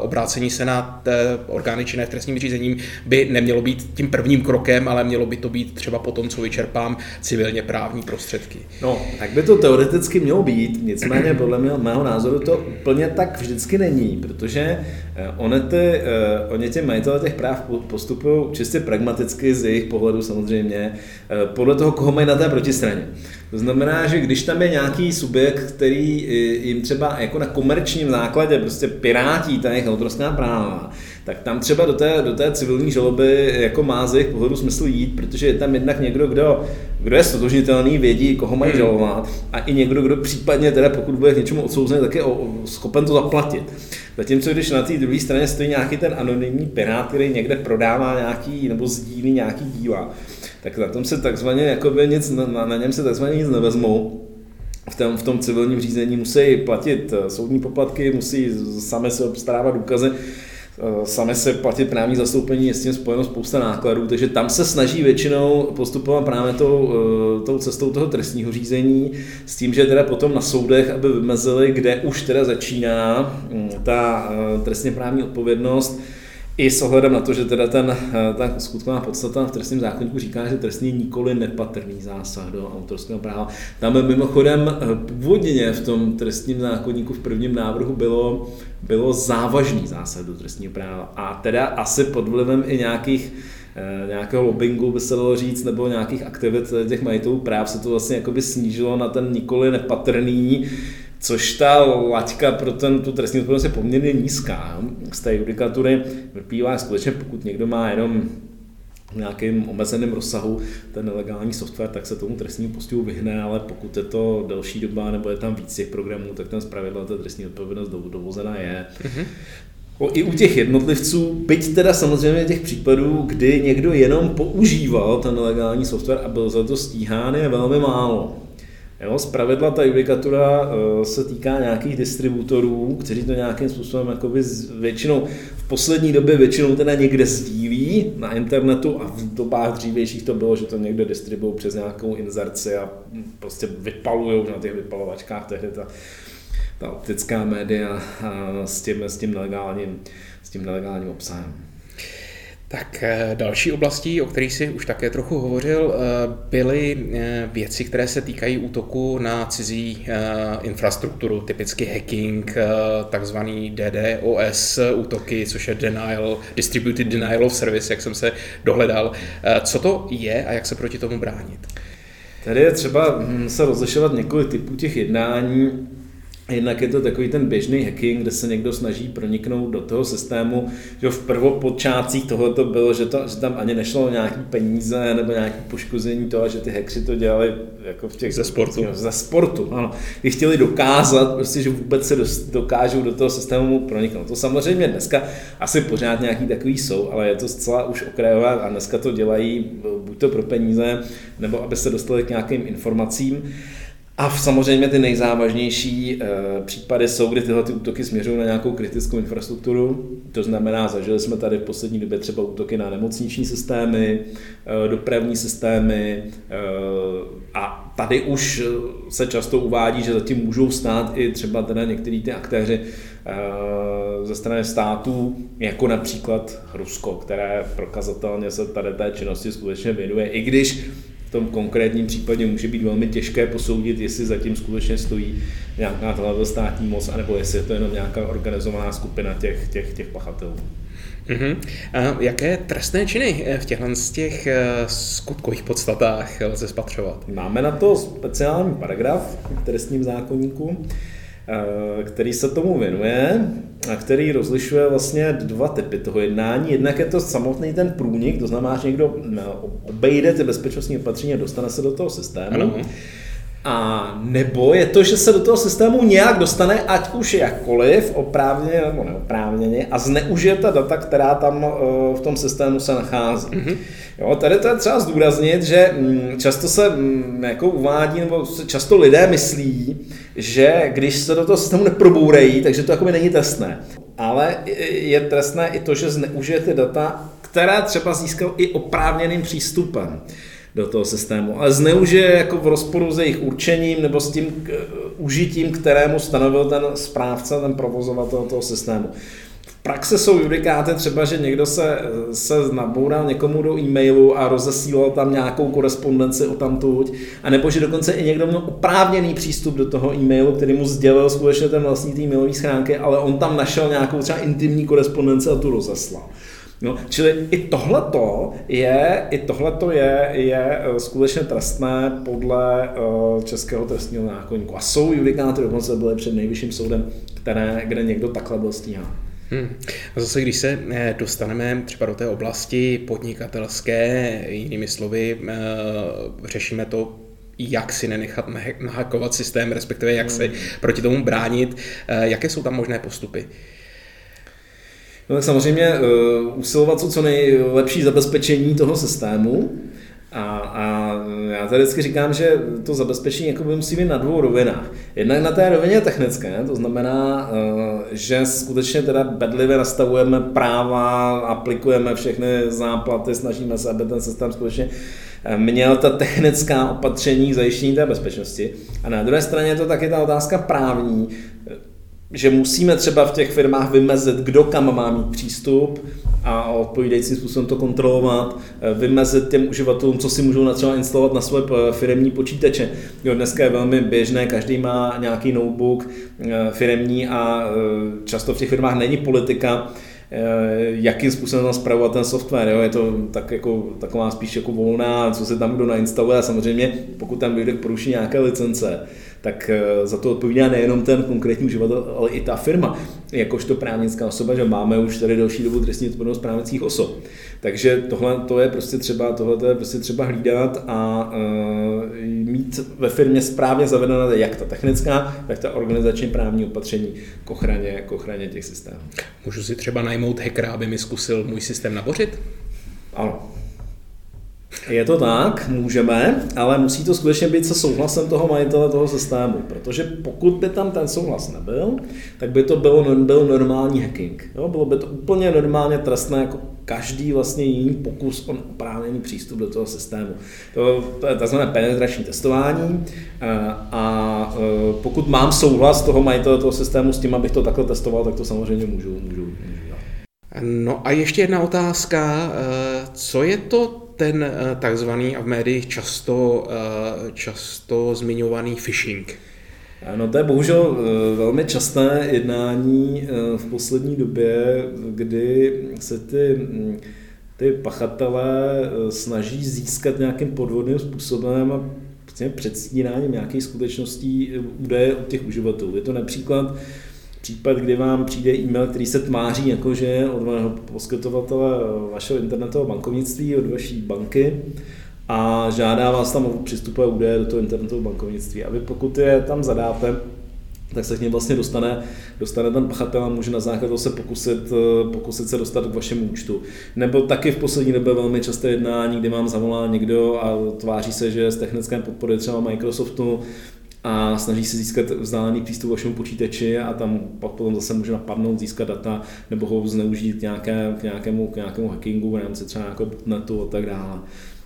obrácení se na orgány činné v trestním řízením by nemělo být tím prvním krokem, ale mělo by to být třeba po tom, co vyčerpám civilně právní prostředky. No, tak by to teoreticky mělo být, nicméně podle mého názoru to úplně tak vždycky není protože eh, oni, ty, eh, oni ti majitele těch práv postupují čistě pragmaticky z jejich pohledu samozřejmě, eh, podle toho, koho mají na té protistraně. To znamená, že když tam je nějaký subjekt, který jim třeba jako na komerčním základě prostě pirátí ta jejich autorská práva, tak tam třeba do té, do té civilní žaloby jako má z jejich pohledu smysl jít, protože je tam jednak někdo, kdo, kdo je stotožnitelný, vědí, koho mají hmm. žalovat a i někdo, kdo případně teda pokud bude k něčemu odsouzený, tak je schopen to zaplatit. Zatímco když na té druhé straně stojí nějaký ten anonymní pirát, který někde prodává nějaký nebo sdílí nějaký díla, tak na tom se takzvaně jakoby nic, na, na něm se takzvaně nic nevezmou. V tom, v tom civilním řízení musí platit eh, soudní poplatky, musí sami se obstarávat důkazy, sami se platit právní zastoupení, je s tím spojeno spousta nákladů, takže tam se snaží většinou postupovat právě tou, eh, tou cestou toho trestního řízení, s tím, že teda potom na soudech, aby vymezili, kde už teda začíná hm, ta trestně právní odpovědnost, i s ohledem na to, že teda ten, eh, ta skutková podstata v trestním zákonníku říká, že trestný nikoli nepatrný zásah do autorského práva. Tam mimochodem eh, původně v tom trestním zákonníku v prvním návrhu bylo, bylo závažný zásah do trestního práva. A teda asi pod vlivem i nějakých eh, nějakého lobbingu, by se dalo říct, nebo nějakých aktivit těch majitelů práv se to vlastně jakoby snížilo na ten nikoli nepatrný, což ta laťka pro ten, tu trestní odpovědnost je poměrně nízká. Z té judikatury vyplývá skutečně, pokud někdo má jenom v nějakém omezeném rozsahu ten nelegální software, tak se tomu trestnímu postihu vyhne, ale pokud je to delší doba nebo je tam víc těch programů, tak tam zpravidla ta trestní odpovědnost dovozena je. Mm-hmm. O, I u těch jednotlivců, byť teda samozřejmě těch případů, kdy někdo jenom používal ten nelegální software a byl za to stíhán, je velmi málo. Jo, pravidla ta judikatura uh, se týká nějakých distributorů, kteří to nějakým způsobem jakoby většinou, v poslední době většinou teda někde sdílí na internetu a v dobách dřívějších to bylo, že to někde distribuují přes nějakou inzerci a prostě vypalují na těch vypalovačkách tehdy ta, ta optická média s tím, s tím nelegálním, s tím nelegálním obsahem. Tak eh, další oblastí, o kterých si už také trochu hovořil, eh, byly eh, věci, které se týkají útoku na cizí infrastrukturu, typicky hacking, takzvaný DDoS útoky, což je Denial, Distributed Denial of Service, jak jsem se dohledal. Co to je a jak se proti tomu bránit? Tady je třeba hm, se rozlišovat několik typů těch jednání. Jednak je to takový ten běžný hacking, kde se někdo snaží proniknout do toho systému, že v prvopočátcích tohle to bylo, že, to, že tam ani nešlo o nějaký peníze nebo nějaké poškození toho, že ty hackři to dělali jako v těch... Ze sportu. Ze sportu, ano. Když chtěli dokázat, prostě, že vůbec se dokážou do toho systému proniknout. To samozřejmě dneska asi pořád nějaký takový jsou, ale je to zcela už okrajové a dneska to dělají buď to pro peníze, nebo aby se dostali k nějakým informacím. A samozřejmě ty nejzávažnější e, případy jsou, kdy tyhle ty útoky směřují na nějakou kritickou infrastrukturu. To znamená, zažili jsme tady v poslední době třeba útoky na nemocniční systémy, e, dopravní systémy e, a tady už se často uvádí, že zatím můžou stát i třeba teda některý ty aktéři ze strany států, jako například Rusko, které prokazatelně se tady té činnosti skutečně věnuje, i když v tom konkrétním případě může být velmi těžké posoudit, jestli zatím skutečně stojí nějaká tato státní moc, anebo jestli je to jenom nějaká organizovaná skupina těch, těch, těch pachatelů. Uh-huh. A jaké trestné činy v těchto z těch eh, skutkových podstatách lze spatřovat? Máme na to speciální paragraf v trestním zákonníku, Eh, který se tomu věnuje a který rozlišuje vlastně dva typy toho jednání. Jednak je to samotný ten průnik, to znamená, že někdo obejde ty bezpečnostní opatření a dostane se do toho systému. Ano. A nebo je to, že se do toho systému nějak dostane, ať už jakkoliv, oprávněně nebo neoprávněně, a zneužije ta data, která tam eh, v tom systému se nachází. Mm-hmm. Jo, tady to je třeba zdůraznit, že mm, často se mm, jako uvádí, nebo často lidé myslí, že když se do toho systému neprobourají, takže to jako není trestné. Ale je trestné i to, že zneužijete data, která třeba získal i oprávněným přístupem do toho systému, ale zneužije jako v rozporu s jejich určením nebo s tím k, užitím, kterému stanovil ten správce, ten provozovatel toho systému praxe jsou judikáty třeba, že někdo se, se naboural někomu do e-mailu a rozesílal tam nějakou korespondenci o tamtuť, anebo že dokonce i někdo měl oprávněný přístup do toho e-mailu, který mu sdělil skutečně ten vlastní té mailové schránky, ale on tam našel nějakou třeba intimní korespondenci a tu rozeslal. No, čili i tohleto je, i tohleto je, je eh, skutečně trestné podle uh, českého trestního zákonníku. A jsou judikáty, dokonce byly před nejvyšším soudem, které, kde někdo takhle byl stíhán. Hmm. A zase, když se eh, dostaneme třeba do té oblasti podnikatelské, jinými slovy, eh, řešíme to jak si nenechat nahakovat systém, respektive jak se hmm. proti tomu bránit. Eh, jaké jsou tam možné postupy? No tak samozřejmě uh, usilovat co, co nejlepší zabezpečení toho systému. A, a já tady vždycky říkám, že to zabezpečení jako by musí být na dvou rovinách. Jednak na té rovině technické, to znamená, uh, že skutečně teda bedlivě nastavujeme práva, aplikujeme všechny záplaty, snažíme se, aby ten systém skutečně měl ta technická opatření k zajištění té bezpečnosti. A na druhé straně je to taky ta otázka právní, že musíme třeba v těch firmách vymezit, kdo kam má mít přístup a odpovídajícím způsobem to kontrolovat, vymezit těm uživatelům, co si můžou třeba instalovat na své firmní počítače. Jo, dneska je velmi běžné, každý má nějaký notebook eh, firmní a eh, často v těch firmách není politika, Eh, jakým způsobem tam zpravovat ten software. Jo? Je to tak jako, taková spíš jako volná, co se tam kdo nainstaluje a samozřejmě pokud tam dojde k porušení nějaké licence, tak eh, za to odpovídá nejenom ten konkrétní uživatel, ale i ta firma, jakožto právnická osoba, že máme už tady další dobu trestní odpovědnost právnických osob. Takže tohle to je prostě třeba, tohle to je prostě třeba hlídat a uh, mít ve firmě správně zavedená jak ta technická, tak ta organizační právní opatření k ochraně, k ochraně těch systémů. Můžu si třeba najmout hackera, aby mi zkusil můj systém nabořit? Ano, je to tak, můžeme, ale musí to skutečně být se souhlasem toho majitele toho systému, protože pokud by tam ten souhlas nebyl, tak by to bylo, byl normální hacking. Jo? Bylo by to úplně normálně trestné jako každý vlastně jiný pokus o oprávněný přístup do toho systému. To, je tzv. penetrační testování eh, a eh, pokud mám souhlas toho majitele toho systému s tím, abych to takhle testoval, tak to samozřejmě můžu, můžu, můžu No a ještě jedna otázka. Eh, co je to ten eh, takzvaný a v médiích často, eh, často zmiňovaný phishing? No to je bohužel velmi časté jednání v poslední době, kdy se ty, hm, ty pachatelé snaží získat nějakým podvodným způsobem a předstíráním nějakých skutečností údaje od těch uživatelů. Je to například případ, kdy vám přijde e-mail, který se tmáří jako, že od vašeho poskytovatele vašeho internetového bankovnictví, od vaší banky a žádá vás tam o přistupové údaje do toho internetového bankovnictví. A vy pokud je tam zadáte, tak se k něm vlastně dostane, dostane ten pachatel a může na základě se pokusit, pokusit se dostat k vašemu účtu. Nebo taky v poslední době velmi časté jednání, kdy vám zavolá někdo a tváří se, že z technické podpory třeba Microsoftu a snaží se získat vzdálený přístup k vašemu počítači a tam pak potom zase může napadnout, získat data nebo ho zneužít k, nějaké, k, nějakému, k nějakému hackingu v rámci třeba nějakého botnetu a tak dále.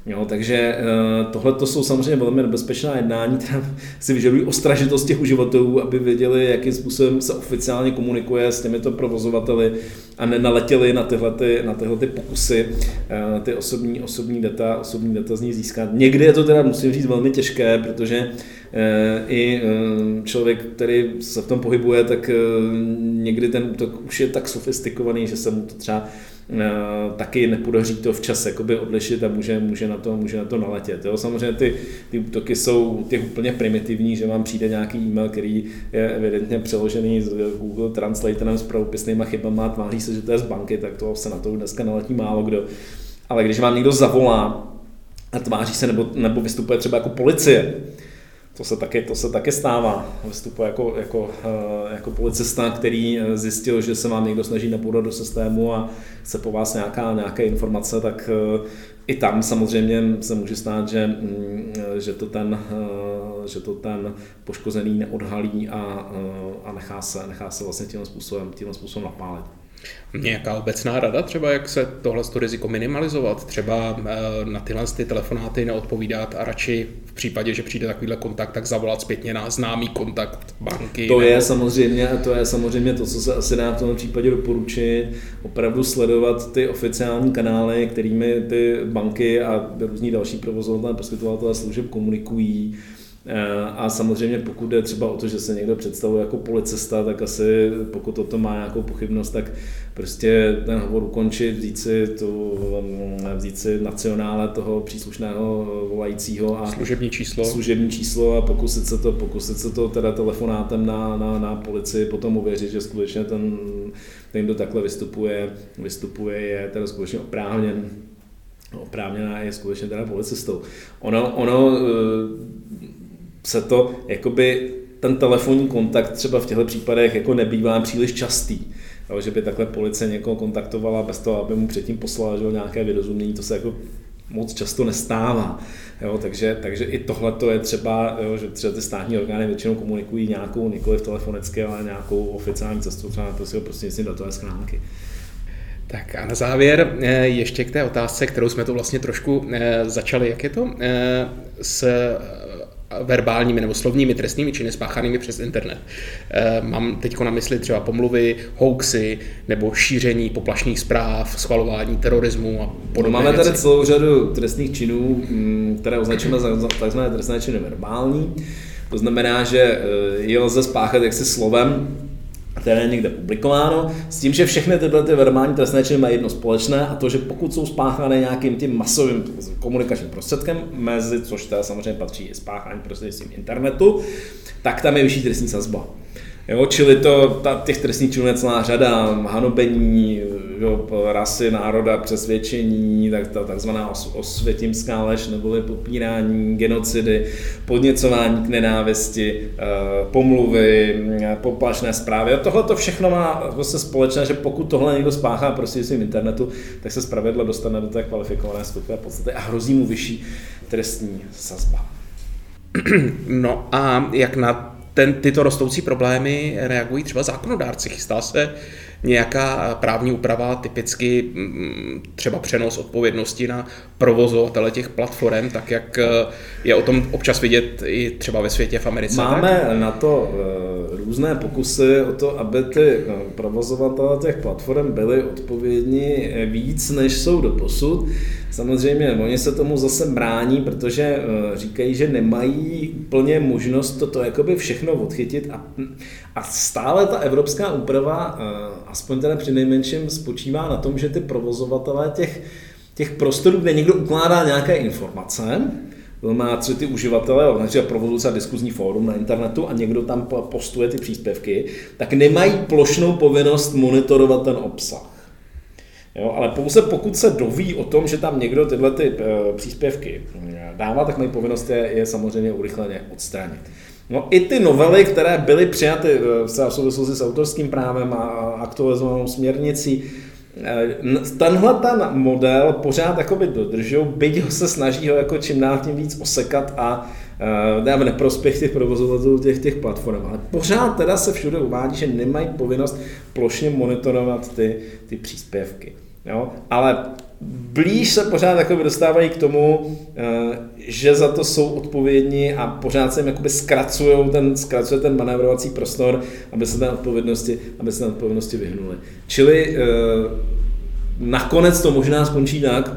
Jo, takže eh, tohle to jsou samozřejmě velmi nebezpečná jednání, která si vyžadují ostražitost těch uživatelů, aby věděli, jakým způsobem se oficiálně komunikuje s těmito provozovateli a nenaletěli na tyhle, ty, na tyhle ty pokusy, eh, ty osobní, osobní data, osobní data z ní získat. Někdy je to teda, musím říct, velmi těžké, protože i člověk, který se v tom pohybuje, tak někdy ten útok už je tak sofistikovaný, že se mu to třeba Eh, taky nepodaří to včas jakoby odlišit a může, může, na to, může na to naletět. Jo? Samozřejmě ty, ty útoky jsou těch úplně primitivní, že vám přijde nějaký e-mail, který je evidentně přeložený z Google Translatorem s pravopisnýma chybama a tváří se, že to je z banky, tak to se na to dneska naletí málo kdo. Ale když vám někdo zavolá a tváří se nebo, nebo vystupuje třeba jako policie, to se taky, to se taky stává. Vystupuje jako, jako, eh, jako policista, který eh, zjistil, že se vám někdo snaží napůdat do systému a chce po vás nějaká, nějaké informace, tak eh, i tam samozřejmě se může stát, že, mm, že, to, ten, že to ten poškozený neodhalí a, a nechá, se, nechá se vlastně tím způsobem, tím způsobem napálit. Nějaká obecná rada třeba, jak se tohle riziko minimalizovat? Třeba eh, na tyhle ty telefonáty neodpovídat a radši v případě, že přijde takovýhle kontakt, tak zavolat zpětně na známý kontakt banky. To nebo... je samozřejmě, to je samozřejmě to, co se asi dá v tom případě doporučit, opravdu sledovat ty oficiální kanály, kterými ty banky a různí další provozovatelé, poskytovatelé služeb komunikují a samozřejmě pokud jde třeba o to, že se někdo představuje jako policista, tak asi pokud o to má nějakou pochybnost, tak prostě ten hovor ukončit, vzít si, tu, mm, vzít si nacionále toho příslušného volajícího a služební číslo. služební číslo a pokusit se to, pokusit se to teda telefonátem na, na, na policii potom uvěřit, že skutečně ten ten, kdo takhle vystupuje, vystupuje je teda skutečně oprávněn oprávněná je skutečně teda policistou. Ono, ono se to jakoby ten telefonní kontakt třeba v těchto případech jako nebývá příliš častý. Jo, že by takhle policie někoho kontaktovala bez toho, aby mu předtím poslala že, nějaké vyrozumění, to se jako moc často nestává. Jo, takže, takže i tohle to je třeba, jo, že třeba ty státní orgány většinou komunikují nějakou, nikoli telefonicky, ale nějakou oficiální cestou, třeba to si prostě do datové schránky. Tak a na závěr eh, ještě k té otázce, kterou jsme to vlastně trošku eh, začali. Jak je to eh, s verbálními nebo slovními trestnými činy spáchanými přes internet. Eh, mám teď na mysli třeba pomluvy, hoaxy nebo šíření poplašných zpráv, schvalování terorismu a podobně. Máme tady celou řadu trestných činů, mm, které označujeme za tzv. trestné činy verbální. To znamená, že eh, je lze spáchat jaksi slovem, které je někde publikováno, s tím, že všechny tyhle ty verbální trestné činy mají jedno společné a to, že pokud jsou spáchané nějakým tím masovým komunikačním prostředkem, mezi, což teda samozřejmě patří i spáchání prostřednictvím internetu, tak tam je vyšší trestní sazba. Jo, čili to, ta, těch trestných činů je celá řada, hanobení, jo, rasy, národa, přesvědčení, tak ta takzvaná os, osvětimská lež neboli popírání, genocidy, podněcování k nenávisti, eh, pomluvy, poplašné zprávy. A tohle to všechno má vlastně společné, že pokud tohle někdo spáchá prostřednictvím internetu, tak se zpravidla dostane do té kvalifikované skupiny podstaty a hrozí mu vyšší trestní sazba. No a jak na ten, tyto rostoucí problémy reagují třeba zákonodárci. Chystá se nějaká právní úprava, typicky mm, třeba přenos odpovědnosti na provozovatele těch platform, tak jak eh, je o tom občas vidět i třeba ve světě v Americe. Máme tak? na to eh, různé pokusy o to, aby ty eh, provozovatele těch platform byli odpovědní víc, než jsou do posud. Samozřejmě oni se tomu zase brání, protože říkají, že nemají plně možnost toto jakoby všechno odchytit a, a stále ta evropská úprava, aspoň teda při nejmenším, spočívá na tom, že ty provozovatelé těch těch prostorů, kde někdo ukládá nějaké informace, má třeba ty uživatele, například provozuje se diskuzní fórum na internetu a někdo tam postuje ty příspěvky, tak nemají plošnou povinnost monitorovat ten obsah. Jo, ale pouze pokud se doví o tom, že tam někdo tyhle ty e, příspěvky eh, dává, tak mají povinnost je, je samozřejmě urychleně odstranit. No i ty novely, které byly přijaty e, v souvislosti s autorským právem a aktualizovanou směrnicí, Eh, tenhle ten model pořád jakoby dodržou, byť ho se snaží ho jako čím dál tím víc osekat a uh, v neprospěch těch provozovatelů těch, těch platform. Ale pořád teda se všude uvádí, že nemají povinnost plošně monitorovat ty, ty příspěvky. Jo? Ale blíž se pořád jako dostávají k tomu, eh, že za to jsou odpovědní a pořád se jim jakoby ten, zkracuje ten manévrovací prostor, aby se té odpovědnosti, aby se odpovědnosti vyhnuli. Čili eh, nakonec to možná skončí tak,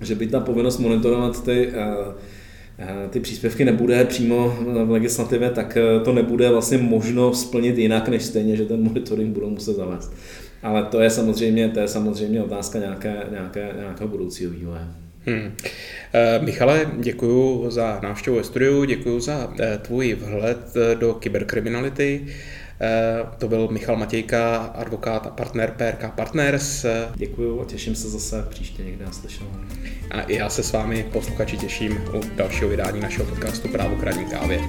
že by ta povinnost monitorovat ty, eh, ty příspěvky nebude přímo v legislativě, tak to nebude vlastně možno splnit jinak, než stejně, že ten monitoring budou muset zavést. Ale to je samozřejmě, to je samozřejmě otázka nějaké, nějaké, nějakého budoucího vývoje. Hmm. E, Michale, děkuji za návštěvu ve studiu, děkuji za e, tvůj vhled eh, do kyberkriminality. To byl Michal Matějka, advokát a partner PRK Partners. Děkuji a těším se zase příště někde naslyšenou. A já se s vámi posluchači těším u dalšího vydání našeho podcastu Právo kradní kávě.